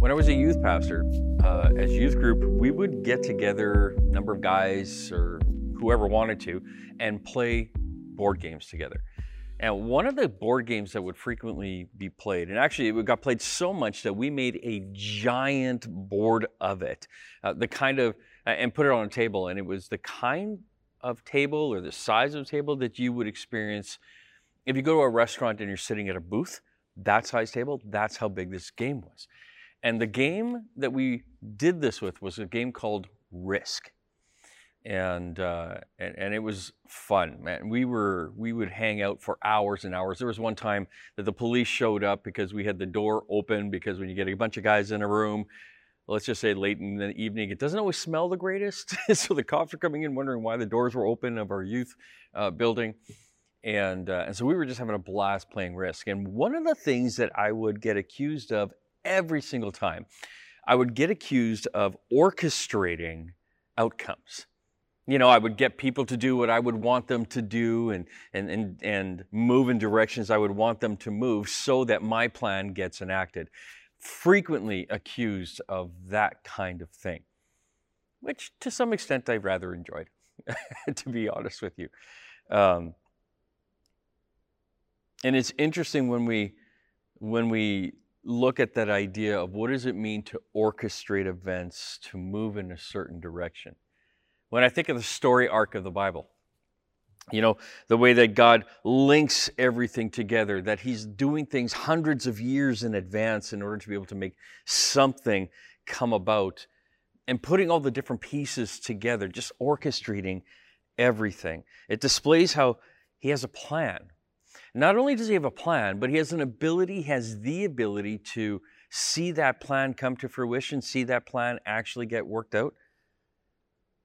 When I was a youth pastor, uh, as youth group, we would get together, a number of guys or whoever wanted to, and play board games together. And one of the board games that would frequently be played, and actually it got played so much that we made a giant board of it, uh, the kind of, and put it on a table, and it was the kind of table or the size of table that you would experience if you go to a restaurant and you're sitting at a booth. That size table, that's how big this game was. And the game that we did this with was a game called Risk. And, uh, and and it was fun, man. We were we would hang out for hours and hours. There was one time that the police showed up because we had the door open because when you get a bunch of guys in a room, let's just say late in the evening, it doesn't always smell the greatest. so the cops are coming in wondering why the doors were open of our youth uh, building. And, uh, and so we were just having a blast playing Risk. And one of the things that I would get accused of every single time. I would get accused of orchestrating outcomes. You know, I would get people to do what I would want them to do and, and, and, and move in directions I would want them to move so that my plan gets enacted. Frequently accused of that kind of thing, which to some extent I rather enjoyed, to be honest with you. Um, and it's interesting when we when we look at that idea of what does it mean to orchestrate events to move in a certain direction. When I think of the story arc of the Bible, you know, the way that God links everything together, that He's doing things hundreds of years in advance in order to be able to make something come about, and putting all the different pieces together, just orchestrating everything. It displays how He has a plan not only does he have a plan, but he has an ability, has the ability to see that plan come to fruition, see that plan actually get worked out,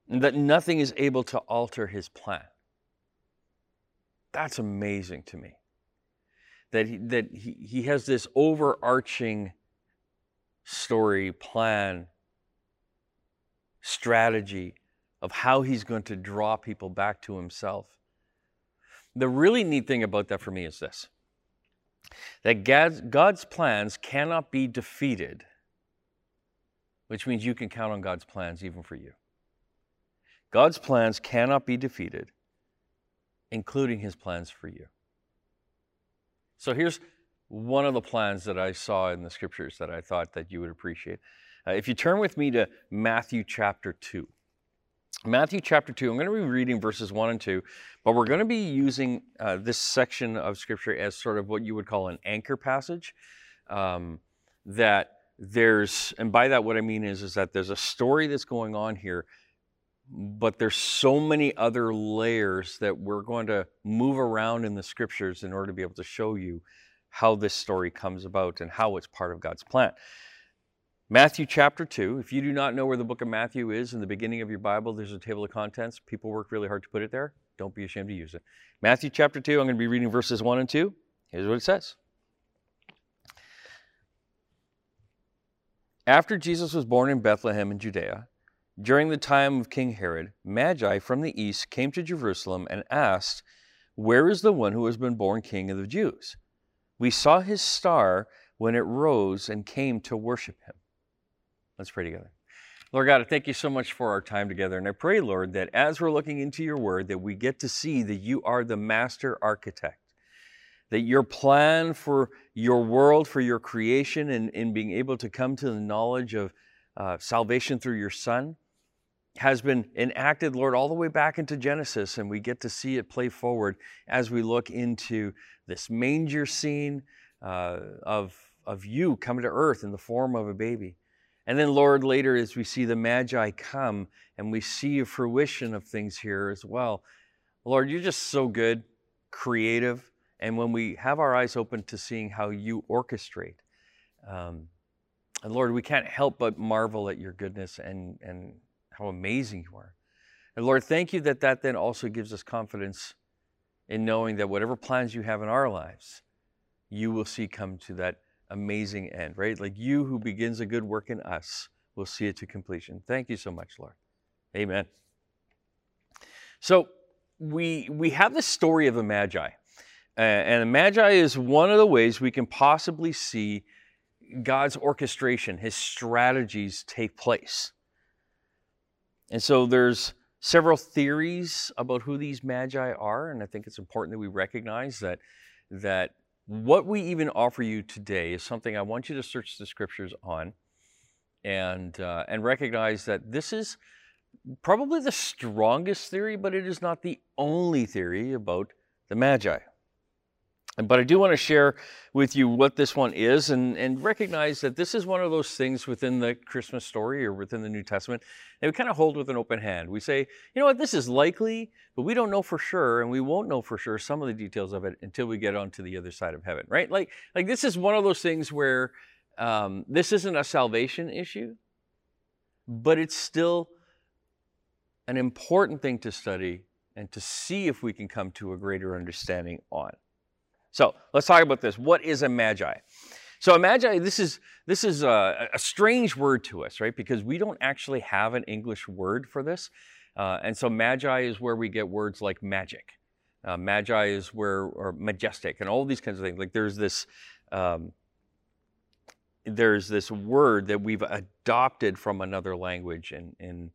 and that nothing is able to alter his plan. That's amazing to me. That he, that he, he has this overarching story, plan, strategy of how he's going to draw people back to himself. The really neat thing about that for me is this that God's plans cannot be defeated, which means you can count on God's plans even for you. God's plans cannot be defeated, including his plans for you. So here's one of the plans that I saw in the scriptures that I thought that you would appreciate. Uh, if you turn with me to Matthew chapter 2. Matthew chapter 2, I'm going to be reading verses 1 and 2, but we're going to be using uh, this section of Scripture as sort of what you would call an anchor passage. Um, that there's, and by that what I mean is, is that there's a story that's going on here, but there's so many other layers that we're going to move around in the Scriptures in order to be able to show you how this story comes about and how it's part of God's plan. Matthew chapter 2. If you do not know where the book of Matthew is in the beginning of your Bible, there's a table of contents. People work really hard to put it there. Don't be ashamed to use it. Matthew chapter 2, I'm going to be reading verses 1 and 2. Here's what it says. After Jesus was born in Bethlehem in Judea, during the time of King Herod, Magi from the east came to Jerusalem and asked, Where is the one who has been born king of the Jews? We saw his star when it rose and came to worship him. Let's pray together. Lord God, I thank you so much for our time together. And I pray, Lord, that as we're looking into your word, that we get to see that you are the master architect, that your plan for your world, for your creation, and in being able to come to the knowledge of uh, salvation through your Son has been enacted, Lord, all the way back into Genesis. And we get to see it play forward as we look into this manger scene uh, of, of you coming to earth in the form of a baby. And then, Lord, later as we see the Magi come and we see a fruition of things here as well. Lord, you're just so good, creative, and when we have our eyes open to seeing how you orchestrate, um, and Lord, we can't help but marvel at your goodness and, and how amazing you are. And Lord, thank you that that then also gives us confidence in knowing that whatever plans you have in our lives, you will see come to that amazing end, right? Like you who begins a good work in us will see it to completion. Thank you so much, Lord. Amen. So we we have the story of the Magi. And the Magi is one of the ways we can possibly see God's orchestration, his strategies take place. And so there's several theories about who these magi are, and I think it's important that we recognize that that what we even offer you today is something I want you to search the scriptures on and uh, and recognize that this is probably the strongest theory, but it is not the only theory about the Magi. But I do want to share with you what this one is and, and recognize that this is one of those things within the Christmas story or within the New Testament that we kind of hold with an open hand. We say, you know what, this is likely, but we don't know for sure, and we won't know for sure some of the details of it until we get onto the other side of heaven, right? Like, like this is one of those things where um, this isn't a salvation issue, but it's still an important thing to study and to see if we can come to a greater understanding on. So let's talk about this. What is a magi? So a magi, this is this is a, a strange word to us, right? Because we don't actually have an English word for this, uh, and so magi is where we get words like magic. Uh, magi is where or majestic and all these kinds of things. Like there's this. Um, there's this word that we've adopted from another language and, and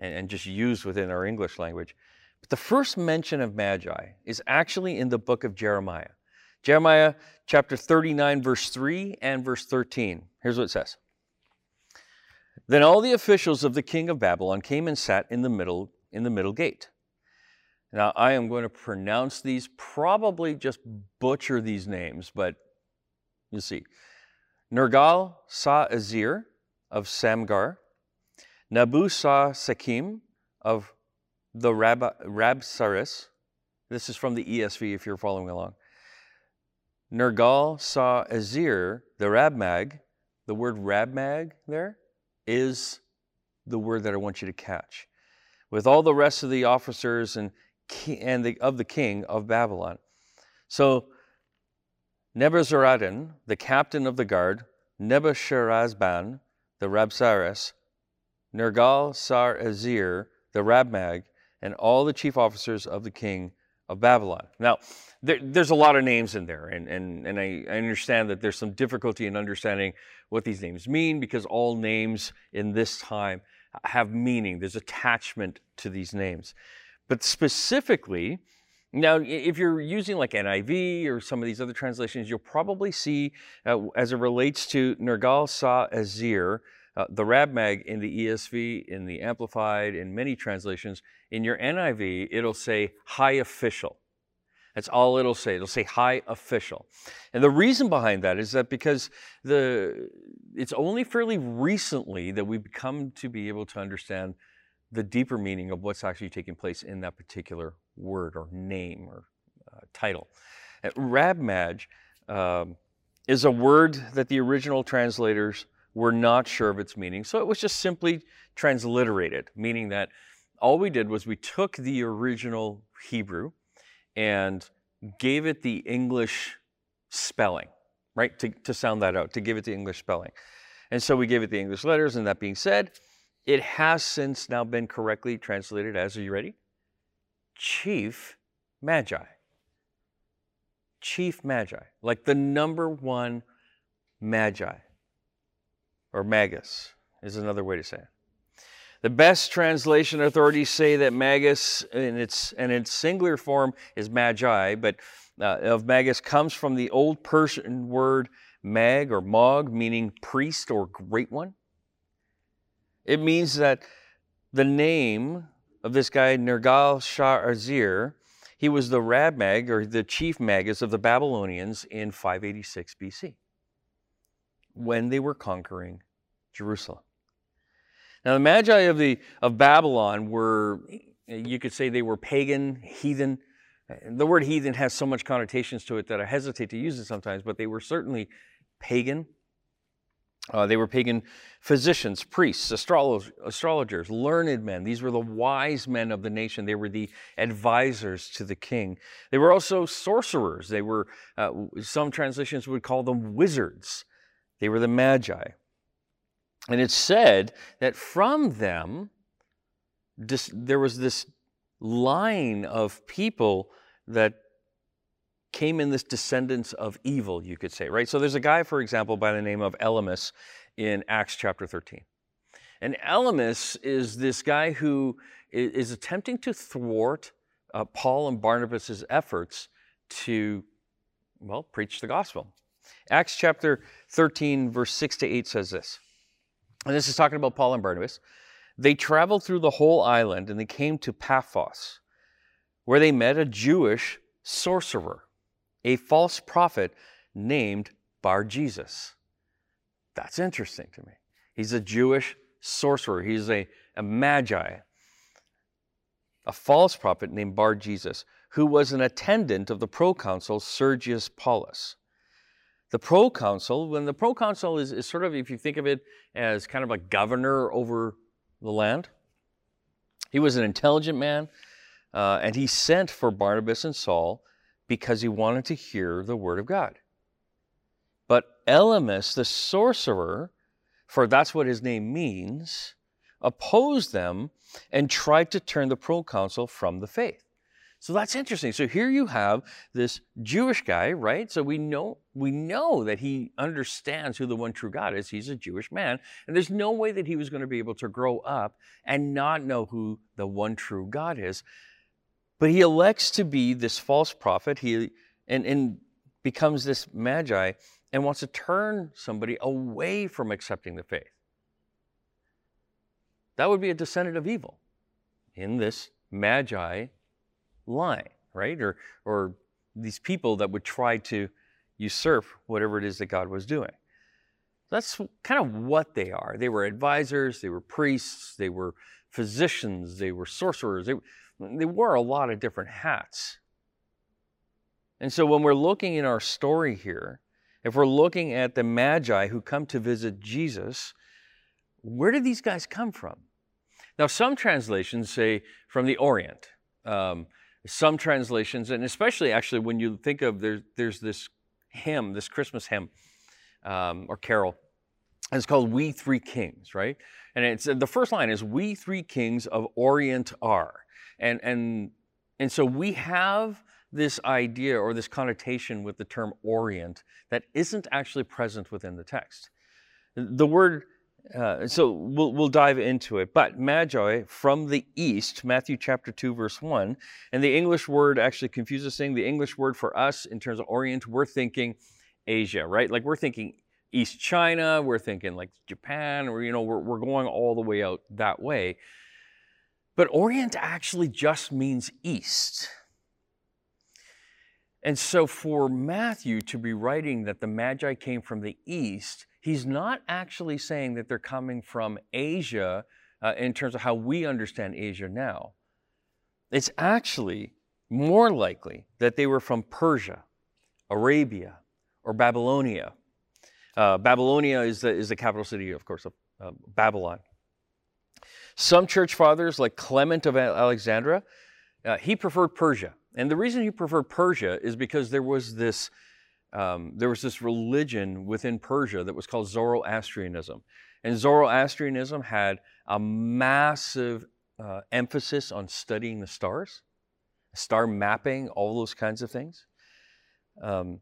and, and just used within our English language. But the first mention of Magi is actually in the book of Jeremiah. Jeremiah chapter 39, verse 3 and verse 13. Here's what it says. Then all the officials of the king of Babylon came and sat in the middle in the middle gate. Now I am going to pronounce these, probably just butcher these names, but you'll see. Nergal Sa Azir of Samgar, Nabu-Sa Sakim of the Rab- Rabsaris. This is from the ESV if you're following along. Nergal saw Azir, the Rabmag. The word Rabmag there is the word that I want you to catch. With all the rest of the officers and, and the, of the king of Babylon. So Nebuzaradan, the captain of the guard, Nebuzaradan, the Rabsaris, Nergal Sar Azir, the Rabmag, and all the chief officers of the king of Babylon. Now, there, there's a lot of names in there, and, and, and I, I, understand that there's some difficulty in understanding what these names mean because all names in this time have meaning. There's attachment to these names. But specifically, now, if you're using like NIV or some of these other translations, you'll probably see, uh, as it relates to Nergal Sa Azir, uh, the Rabmag in the ESV, in the Amplified, in many translations, in your NIV, it'll say high official. That's all it'll say. It'll say high official. And the reason behind that is that because the it's only fairly recently that we've come to be able to understand the deeper meaning of what's actually taking place in that particular word or name or uh, title. Uh, Rabmag um, is a word that the original translators were not sure of its meaning. So it was just simply transliterated, meaning that all we did was we took the original Hebrew and gave it the English spelling, right? To, to sound that out, to give it the English spelling. And so we gave it the English letters, and that being said, it has since now been correctly translated as, are you ready? Chief Magi. Chief Magi, like the number one Magi or magus is another way to say it. The best translation authorities say that magus in its, in its singular form is magi, but uh, of magus comes from the old Persian word mag or mog, meaning priest or great one. It means that the name of this guy, Nergal Shah Azir, he was the Rabmag or the chief magus of the Babylonians in 586 BC when they were conquering Jerusalem. Now, the Magi of, the, of Babylon were, you could say they were pagan, heathen. The word heathen has so much connotations to it that I hesitate to use it sometimes, but they were certainly pagan. Uh, they were pagan physicians, priests, astrologers, learned men. These were the wise men of the nation. They were the advisors to the king. They were also sorcerers. They were, uh, some translations would call them wizards. They were the magi. And it's said that from them, this, there was this line of people that came in this descendants of evil, you could say, right? So there's a guy, for example, by the name of Elymas in Acts chapter 13. And Elymas is this guy who is attempting to thwart uh, Paul and Barnabas' efforts to, well, preach the gospel. Acts chapter 13, verse 6 to 8 says this. And this is talking about Paul and Barnabas. They traveled through the whole island and they came to Paphos, where they met a Jewish sorcerer, a false prophet named Bar Jesus. That's interesting to me. He's a Jewish sorcerer, he's a, a magi, a false prophet named Bar Jesus, who was an attendant of the proconsul Sergius Paulus. The proconsul, when the proconsul is, is sort of, if you think of it as kind of a governor over the land, he was an intelligent man, uh, and he sent for Barnabas and Saul because he wanted to hear the word of God. But Elymas, the sorcerer, for that's what his name means, opposed them and tried to turn the proconsul from the faith. So that's interesting. So here you have this Jewish guy, right? So we know we know that he understands who the one true God is. He's a Jewish man, and there's no way that he was going to be able to grow up and not know who the one true God is. But he elects to be this false prophet. He and, and becomes this magi and wants to turn somebody away from accepting the faith. That would be a descendant of evil in this magi line, right? Or, or these people that would try to usurp whatever it is that God was doing. That's kind of what they are. They were advisors, they were priests, they were physicians, they were sorcerers. They, they wore a lot of different hats. And so when we're looking in our story here, if we're looking at the Magi who come to visit Jesus, where did these guys come from? Now, some translations say from the Orient. Um, some translations, and especially actually when you think of there, there's this hymn, this Christmas hymn um, or carol, it's called "We Three Kings," right? And it's the first line is "We three kings of Orient are," and and and so we have this idea or this connotation with the term Orient that isn't actually present within the text. The word uh, so we'll, we'll dive into it. But Magi from the east, Matthew chapter 2, verse 1. And the English word actually confuses things. The English word for us in terms of Orient, we're thinking Asia, right? Like we're thinking East China, we're thinking like Japan, or, you know, we're, we're going all the way out that way. But Orient actually just means east. And so for Matthew to be writing that the Magi came from the east, he's not actually saying that they're coming from Asia uh, in terms of how we understand Asia now. It's actually more likely that they were from Persia, Arabia, or Babylonia. Uh, Babylonia is the, is the capital city, of course, of uh, Babylon. Some church fathers, like Clement of Alexandria, uh, he preferred Persia. And the reason he preferred Persia is because there was this um, there was this religion within Persia that was called Zoroastrianism. And Zoroastrianism had a massive uh, emphasis on studying the stars, star mapping, all those kinds of things. Um,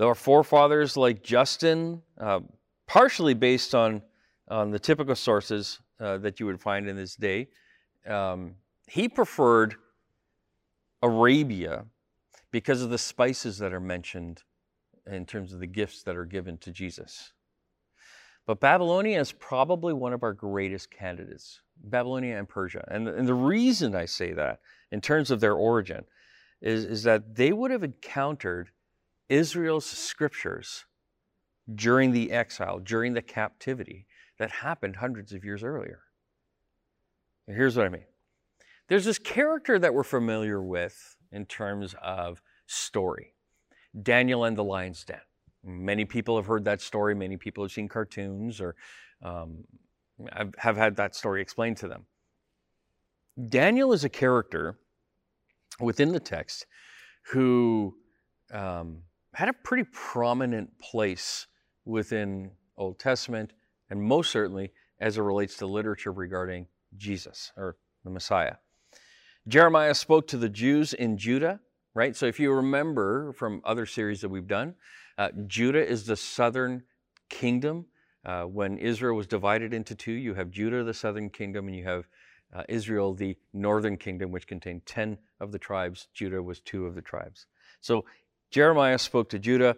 are forefathers like Justin, uh, partially based on, on the typical sources uh, that you would find in this day. Um, he preferred Arabia because of the spices that are mentioned in terms of the gifts that are given to Jesus. But Babylonia is probably one of our greatest candidates, Babylonia and Persia. And, and the reason I say that, in terms of their origin, is, is that they would have encountered Israel's scriptures during the exile, during the captivity that happened hundreds of years earlier. And here's what I mean there's this character that we're familiar with in terms of story Daniel and the Lion's Den. Many people have heard that story, many people have seen cartoons or um, have had that story explained to them. Daniel is a character within the text who um, had a pretty prominent place within Old Testament and most certainly as it relates to literature regarding Jesus or the Messiah. Jeremiah spoke to the Jews in Judah right? So if you remember from other series that we've done, uh, Judah is the southern kingdom. Uh, when Israel was divided into two, you have Judah, the southern kingdom, and you have uh, Israel, the northern kingdom, which contained 10 of the tribes. Judah was two of the tribes. So Jeremiah spoke to Judah,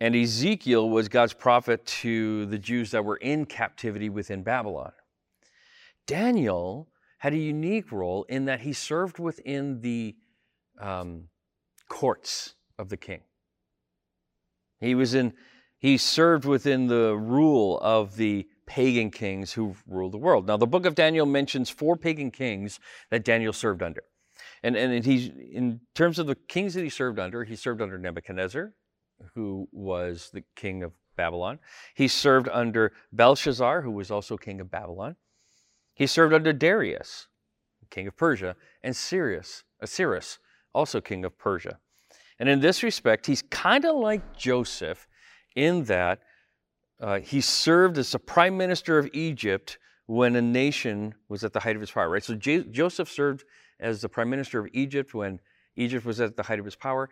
and Ezekiel was God's prophet to the Jews that were in captivity within Babylon. Daniel had a unique role in that he served within the um, courts of the king. He was in, he served within the rule of the pagan kings who ruled the world. Now, the book of Daniel mentions four pagan kings that Daniel served under. And, and he's, in terms of the kings that he served under, he served under Nebuchadnezzar, who was the king of Babylon. He served under Belshazzar, who was also king of Babylon. He served under Darius, king of Persia, and Cyrus, Cyrus, also king of Persia. And in this respect, he's kind of like Joseph in that uh, he served as the prime minister of Egypt when a nation was at the height of its power, right? So J- Joseph served as the prime minister of Egypt when Egypt was at the height of its power.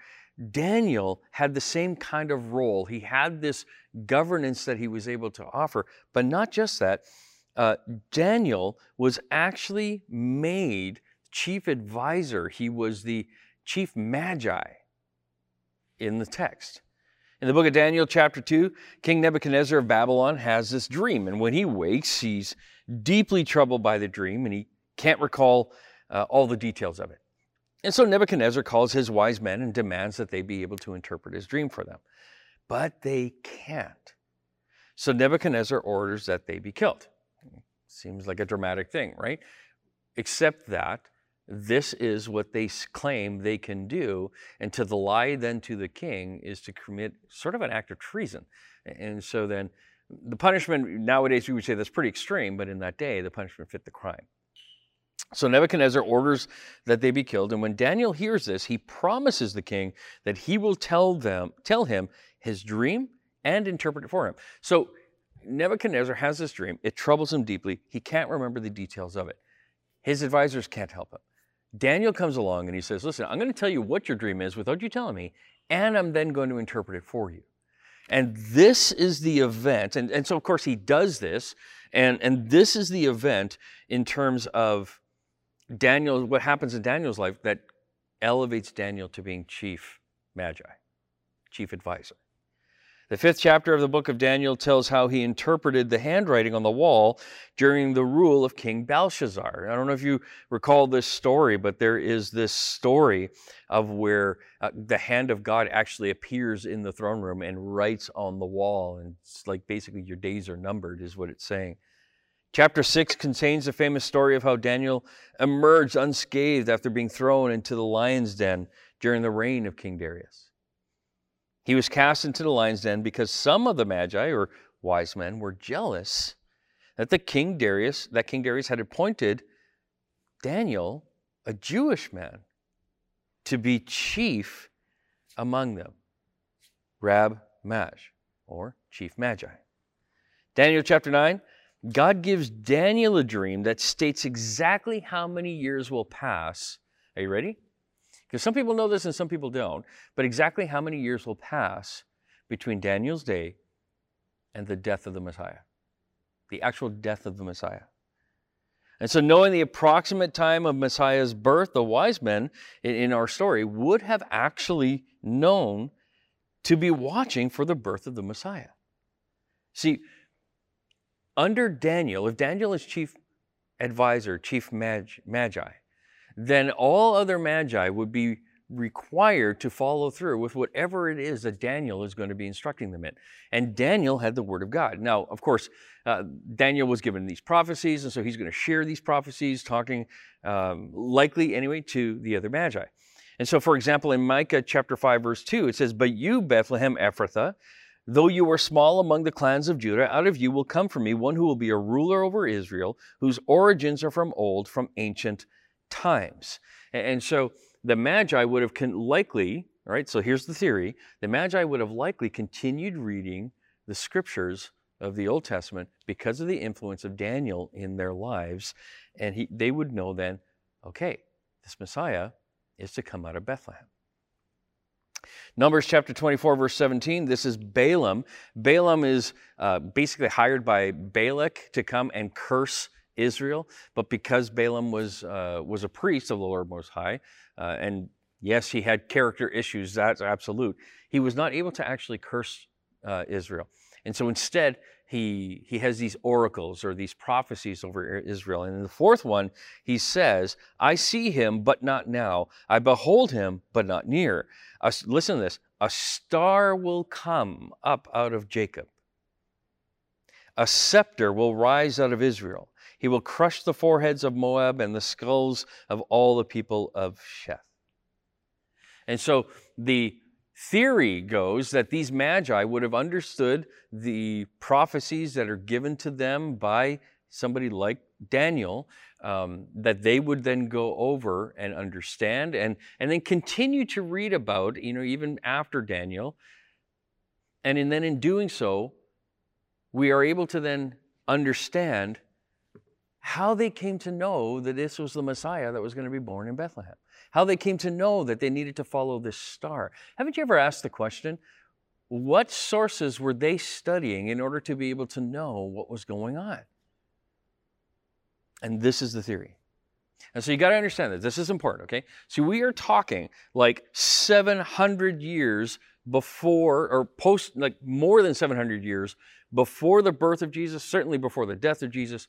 Daniel had the same kind of role. He had this governance that he was able to offer, but not just that. Uh, Daniel was actually made chief advisor. He was the chief magi in the text. In the book of Daniel, chapter 2, King Nebuchadnezzar of Babylon has this dream. And when he wakes, he's deeply troubled by the dream and he can't recall uh, all the details of it. And so Nebuchadnezzar calls his wise men and demands that they be able to interpret his dream for them. But they can't. So Nebuchadnezzar orders that they be killed. Seems like a dramatic thing, right? Except that this is what they claim they can do. And to the lie then to the king is to commit sort of an act of treason. And so then the punishment, nowadays we would say that's pretty extreme, but in that day, the punishment fit the crime. So Nebuchadnezzar orders that they be killed, and when Daniel hears this, he promises the king that he will tell them, tell him his dream and interpret it for him. So Nebuchadnezzar has this dream. It troubles him deeply. He can't remember the details of it. His advisors can't help him. Daniel comes along and he says, Listen, I'm going to tell you what your dream is without you telling me, and I'm then going to interpret it for you. And this is the event. And, and so, of course, he does this. And, and this is the event in terms of Daniel, what happens in Daniel's life that elevates Daniel to being chief magi, chief advisor. The fifth chapter of the book of Daniel tells how he interpreted the handwriting on the wall during the rule of King Belshazzar. I don't know if you recall this story, but there is this story of where uh, the hand of God actually appears in the throne room and writes on the wall. And it's like basically your days are numbered, is what it's saying. Chapter 6 contains the famous story of how Daniel emerged unscathed after being thrown into the lion's den during the reign of King Darius. He was cast into the lion's den because some of the magi or wise men were jealous that the king Darius, that King Darius had appointed Daniel, a Jewish man, to be chief among them. Rab Maj, or chief magi. Daniel chapter 9 God gives Daniel a dream that states exactly how many years will pass. Are you ready? Because some people know this and some people don't, but exactly how many years will pass between Daniel's day and the death of the Messiah, the actual death of the Messiah. And so, knowing the approximate time of Messiah's birth, the wise men in our story would have actually known to be watching for the birth of the Messiah. See, under Daniel, if Daniel is chief advisor, chief magi, then all other magi would be required to follow through with whatever it is that Daniel is going to be instructing them in. And Daniel had the word of God. Now, of course, uh, Daniel was given these prophecies, and so he's going to share these prophecies, talking um, likely anyway to the other magi. And so, for example, in Micah chapter 5, verse 2, it says, But you, Bethlehem Ephrathah, Though you are small among the clans of Judah, out of you will come for me one who will be a ruler over Israel, whose origins are from old, from ancient times. And so the Magi would have likely, right? So here's the theory the Magi would have likely continued reading the scriptures of the Old Testament because of the influence of Daniel in their lives. And he, they would know then, okay, this Messiah is to come out of Bethlehem. Numbers chapter 24, verse 17, this is Balaam. Balaam is uh, basically hired by Balak to come and curse Israel. But because Balaam was, uh, was a priest of the Lord Most High, uh, and yes, he had character issues, that's absolute, he was not able to actually curse uh, Israel. And so instead, he, he has these oracles or these prophecies over Israel. And in the fourth one, he says, I see him, but not now. I behold him, but not near. Listen to this a star will come up out of Jacob, a scepter will rise out of Israel. He will crush the foreheads of Moab and the skulls of all the people of Sheth. And so the theory goes that these magi would have understood the prophecies that are given to them by somebody like Daniel, um, that they would then go over and understand and, and then continue to read about, you know, even after Daniel. And in, then in doing so, we are able to then understand how they came to know that this was the Messiah that was going to be born in Bethlehem how they came to know that they needed to follow this star. Haven't you ever asked the question, what sources were they studying in order to be able to know what was going on? And this is the theory. And so you got to understand that this is important, okay? So we are talking like 700 years before, or post, like more than 700 years before the birth of Jesus, certainly before the death of Jesus,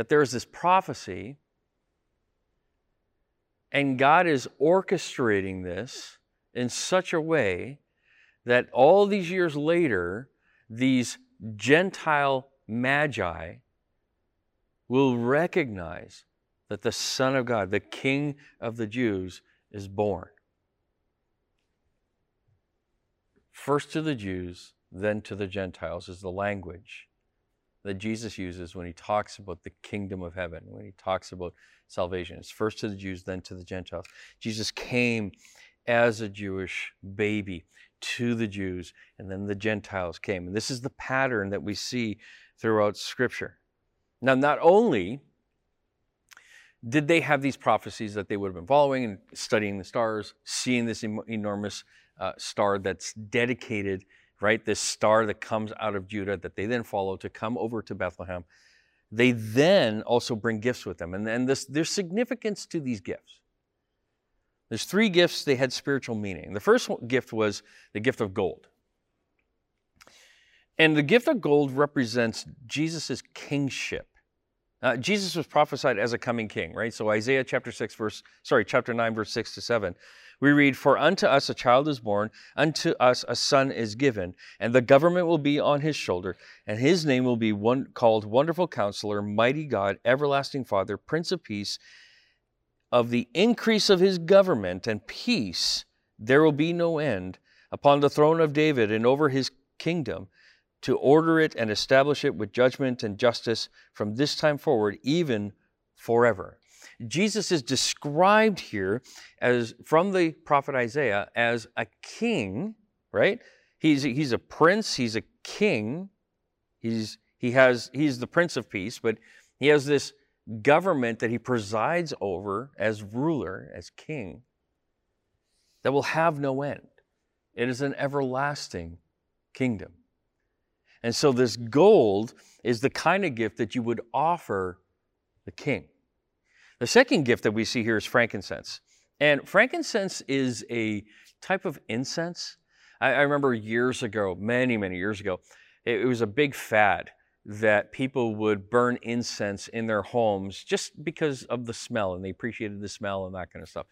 that there is this prophecy and God is orchestrating this in such a way that all these years later, these Gentile magi will recognize that the Son of God, the King of the Jews, is born. First to the Jews, then to the Gentiles is the language that Jesus uses when he talks about the kingdom of heaven, when he talks about salvation. It's first to the Jews, then to the Gentiles. Jesus came as a Jewish baby to the Jews, and then the Gentiles came. And this is the pattern that we see throughout Scripture. Now, not only did they have these prophecies that they would have been following and studying the stars, seeing this enormous uh, star that's dedicated right? This star that comes out of Judah that they then follow to come over to Bethlehem. They then also bring gifts with them. And, and this, there's significance to these gifts. There's three gifts, they had spiritual meaning. The first gift was the gift of gold. And the gift of gold represents Jesus' kingship. Uh, Jesus was prophesied as a coming king, right? So Isaiah chapter 6, verse, sorry, chapter 9, verse 6 to 7 we read, For unto us a child is born, unto us a son is given, and the government will be on his shoulder, and his name will be one, called Wonderful Counselor, Mighty God, Everlasting Father, Prince of Peace. Of the increase of his government and peace, there will be no end upon the throne of David and over his kingdom, to order it and establish it with judgment and justice from this time forward, even forever. Jesus is described here as from the prophet Isaiah as a king, right? He's, he's a prince, he's a king, he's, he has, he's the prince of peace, but he has this government that he presides over as ruler, as king, that will have no end. It is an everlasting kingdom. And so, this gold is the kind of gift that you would offer the king. The second gift that we see here is frankincense. And frankincense is a type of incense. I, I remember years ago, many, many years ago, it, it was a big fad that people would burn incense in their homes just because of the smell and they appreciated the smell and that kind of stuff.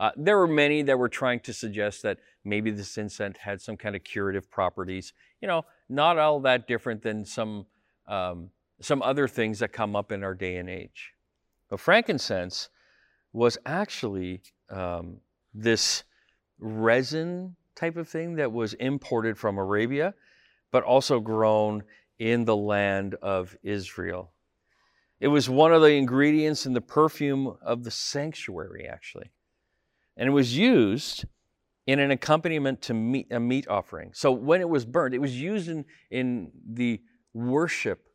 Uh, there were many that were trying to suggest that maybe this incense had some kind of curative properties. You know, not all that different than some um, some other things that come up in our day and age. But frankincense was actually um, this resin type of thing that was imported from Arabia, but also grown in the land of Israel. It was one of the ingredients in the perfume of the sanctuary, actually. And it was used in an accompaniment to meat, a meat offering. So when it was burned, it was used in, in the worship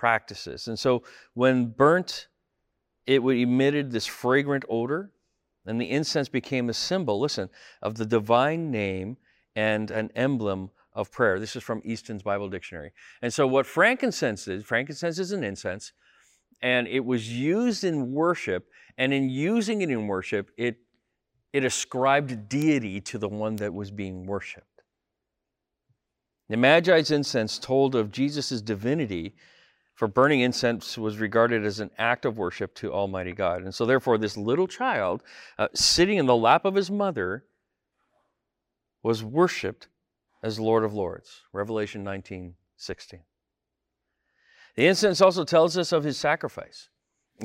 practices. And so when burnt it would emitted this fragrant odor And the incense became a symbol, listen, of the divine name and an emblem of prayer. This is from Easton's Bible Dictionary. And so, what frankincense is, frankincense is an incense, and it was used in worship. And in using it in worship, it, it ascribed deity to the one that was being worshiped. The Magi's incense told of Jesus' divinity, for burning incense was regarded as an act of worship to Almighty God. And so, therefore, this little child uh, sitting in the lap of his mother was worshiped as Lord of Lords. Revelation 19 16. The incense also tells us of his sacrifice.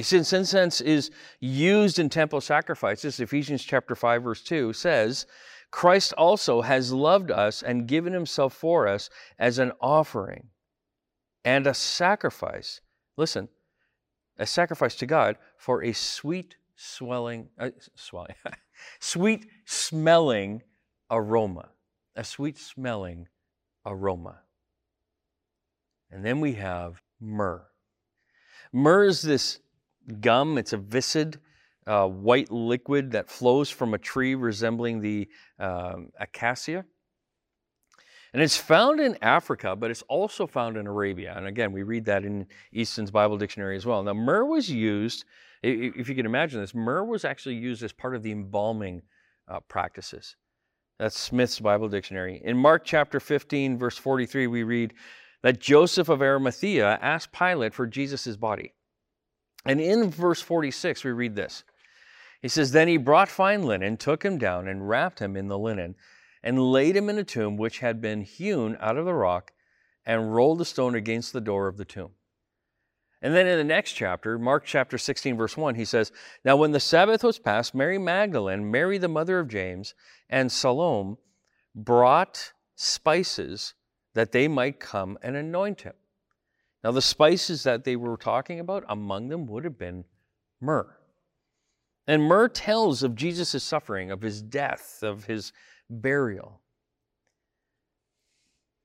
Since incense is used in temple sacrifices, Ephesians chapter 5 verse 2 says, Christ also has loved us and given himself for us as an offering and a sacrifice. Listen, a sacrifice to God for a sweet swelling, uh, swelling sweet smelling aroma. A sweet smelling aroma. And then we have myrrh. Myrrh is this gum, it's a viscid uh, white liquid that flows from a tree resembling the um, acacia. And it's found in Africa, but it's also found in Arabia. And again, we read that in Easton's Bible Dictionary as well. Now, myrrh was used, if you can imagine this, myrrh was actually used as part of the embalming uh, practices. That's Smith's Bible Dictionary. In Mark chapter 15, verse 43, we read, that Joseph of Arimathea asked Pilate for Jesus' body. And in verse 46, we read this. He says, Then he brought fine linen, took him down, and wrapped him in the linen, and laid him in a tomb which had been hewn out of the rock, and rolled a stone against the door of the tomb. And then in the next chapter, Mark chapter 16, verse 1, he says, Now when the Sabbath was past, Mary Magdalene, Mary the mother of James, and Salome brought spices that they might come and anoint him. Now, the spices that they were talking about, among them would have been myrrh. And myrrh tells of Jesus' suffering, of his death, of his burial.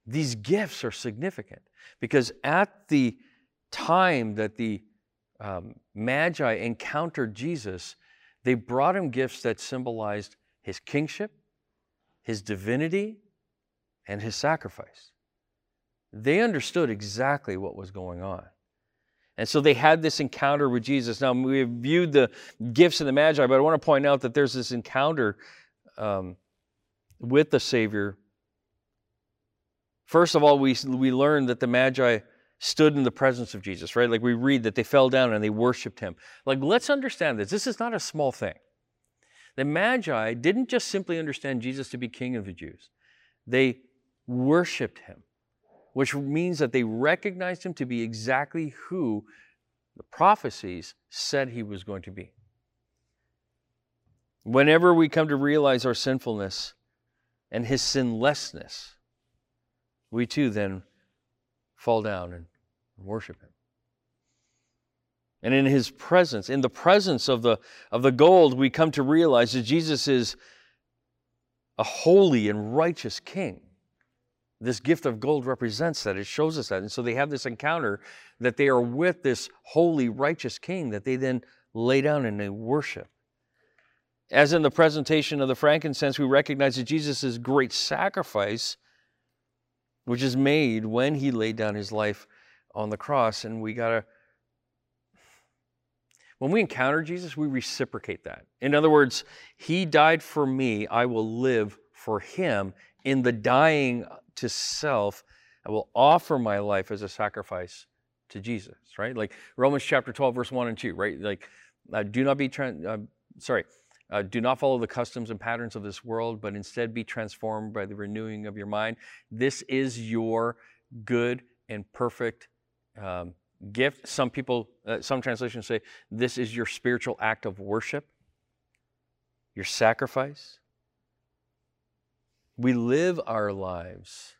These gifts are significant because at the time that the um, Magi encountered Jesus, they brought him gifts that symbolized his kingship, his divinity, and his sacrifice. They understood exactly what was going on. And so they had this encounter with Jesus. Now, we have viewed the gifts of the Magi, but I want to point out that there's this encounter um, with the Savior. First of all, we, we learn that the Magi stood in the presence of Jesus, right? Like we read that they fell down and they worshiped him. Like, let's understand this. This is not a small thing. The Magi didn't just simply understand Jesus to be king of the Jews, they worshiped him which means that they recognized him to be exactly who the prophecies said he was going to be. Whenever we come to realize our sinfulness and his sinlessness, we too then fall down and worship him. And in his presence, in the presence of the, of the gold, we come to realize that Jesus is a holy and righteous king this gift of gold represents that. It shows us that. And so they have this encounter that they are with this holy, righteous king that they then lay down and they worship. As in the presentation of the frankincense, we recognize that Jesus' great sacrifice, which is made when he laid down his life on the cross. And we got to, when we encounter Jesus, we reciprocate that. In other words, he died for me, I will live for him in the dying to self, I will offer my life as a sacrifice to Jesus, right? Like Romans chapter 12, verse 1 and 2, right? Like, uh, do not be, tra- uh, sorry, uh, do not follow the customs and patterns of this world, but instead be transformed by the renewing of your mind. This is your good and perfect um, gift. Some people, uh, some translations say, this is your spiritual act of worship, your sacrifice. We live our lives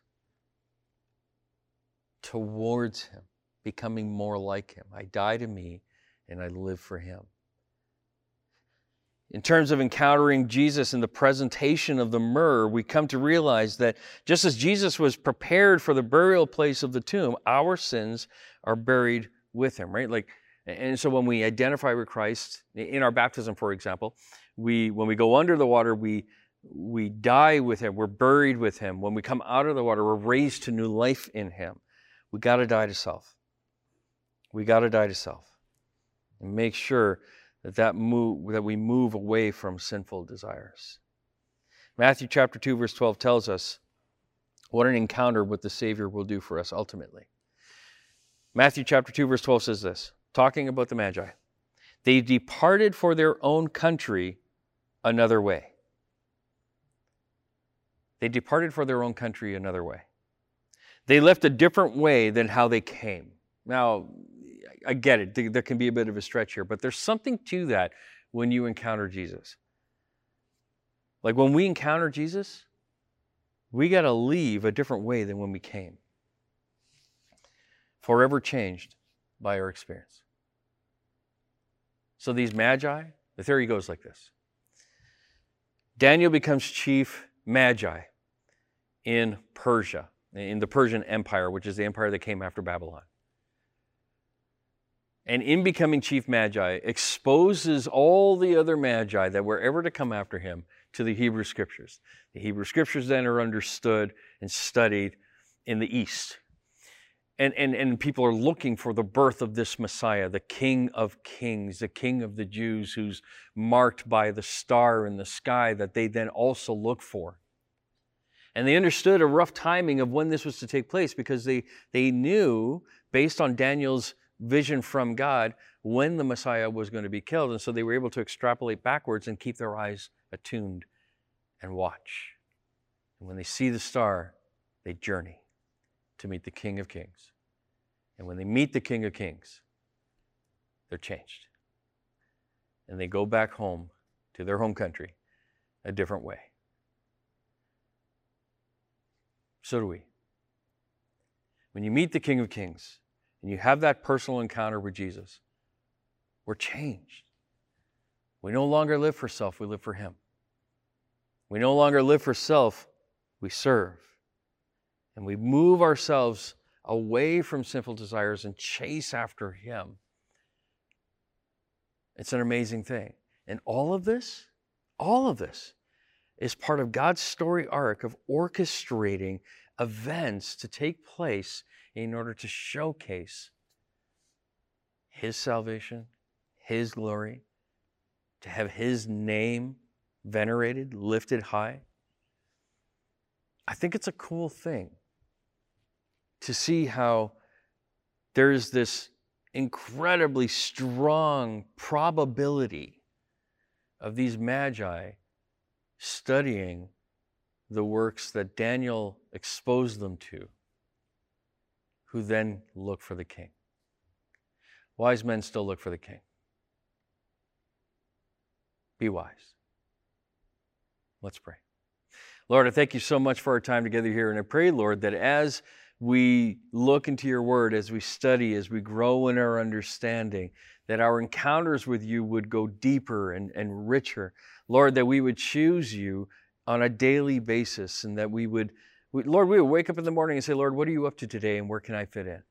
towards Him, becoming more like Him. I die to me and I live for Him. In terms of encountering Jesus in the presentation of the myrrh, we come to realize that just as Jesus was prepared for the burial place of the tomb, our sins are buried with him, right? Like, and so when we identify with Christ in our baptism, for example, we when we go under the water, we we die with him, we're buried with him. When we come out of the water, we're raised to new life in him. We got to die to self. We got to die to self and make sure that that move that we move away from sinful desires. Matthew chapter 2 verse 12 tells us what an encounter with the Savior will do for us ultimately. Matthew chapter 2 verse 12 says this, talking about the Magi. They departed for their own country another way. They departed for their own country another way. They left a different way than how they came. Now, I get it, there can be a bit of a stretch here, but there's something to that when you encounter Jesus. Like when we encounter Jesus, we got to leave a different way than when we came. Forever changed by our experience. So these magi, the theory goes like this Daniel becomes chief magi in Persia, in the Persian Empire, which is the empire that came after Babylon and in becoming chief magi, exposes all the other magi that were ever to come after him to the Hebrew scriptures. The Hebrew scriptures then are understood and studied in the East. And, and, and people are looking for the birth of this Messiah, the King of Kings, the King of the Jews, who's marked by the star in the sky that they then also look for. And they understood a rough timing of when this was to take place because they, they knew, based on Daniel's vision from God when the Messiah was going to be killed. And so they were able to extrapolate backwards and keep their eyes attuned and watch. And when they see the star, they journey to meet the King of Kings. And when they meet the King of Kings, they're changed. And they go back home to their home country a different way. So do we. When you meet the King of Kings, and you have that personal encounter with Jesus, we're changed. We no longer live for self, we live for Him. We no longer live for self, we serve. And we move ourselves away from sinful desires and chase after Him. It's an amazing thing. And all of this, all of this, is part of God's story arc of orchestrating events to take place in order to showcase His salvation, His glory, to have His name venerated, lifted high. I think it's a cool thing to see how there's this incredibly strong probability of these magi studying the works that Daniel exposed them to who then look for the king. Wise men still look for the king. Be wise. Let's pray. Lord, I thank you so much for our time together here. And I pray, Lord, that as we look into your word, as we study, as we grow in our understanding, that our encounters with you would go deeper and, and richer. Lord, that we would choose you on a daily basis and that we would we, Lord, we would wake up in the morning and say, Lord, what are you up to today and where can I fit in?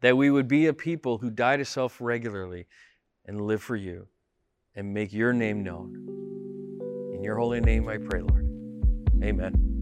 That we would be a people who die to self regularly and live for you and make your name known. In your holy name I pray, Lord. Amen.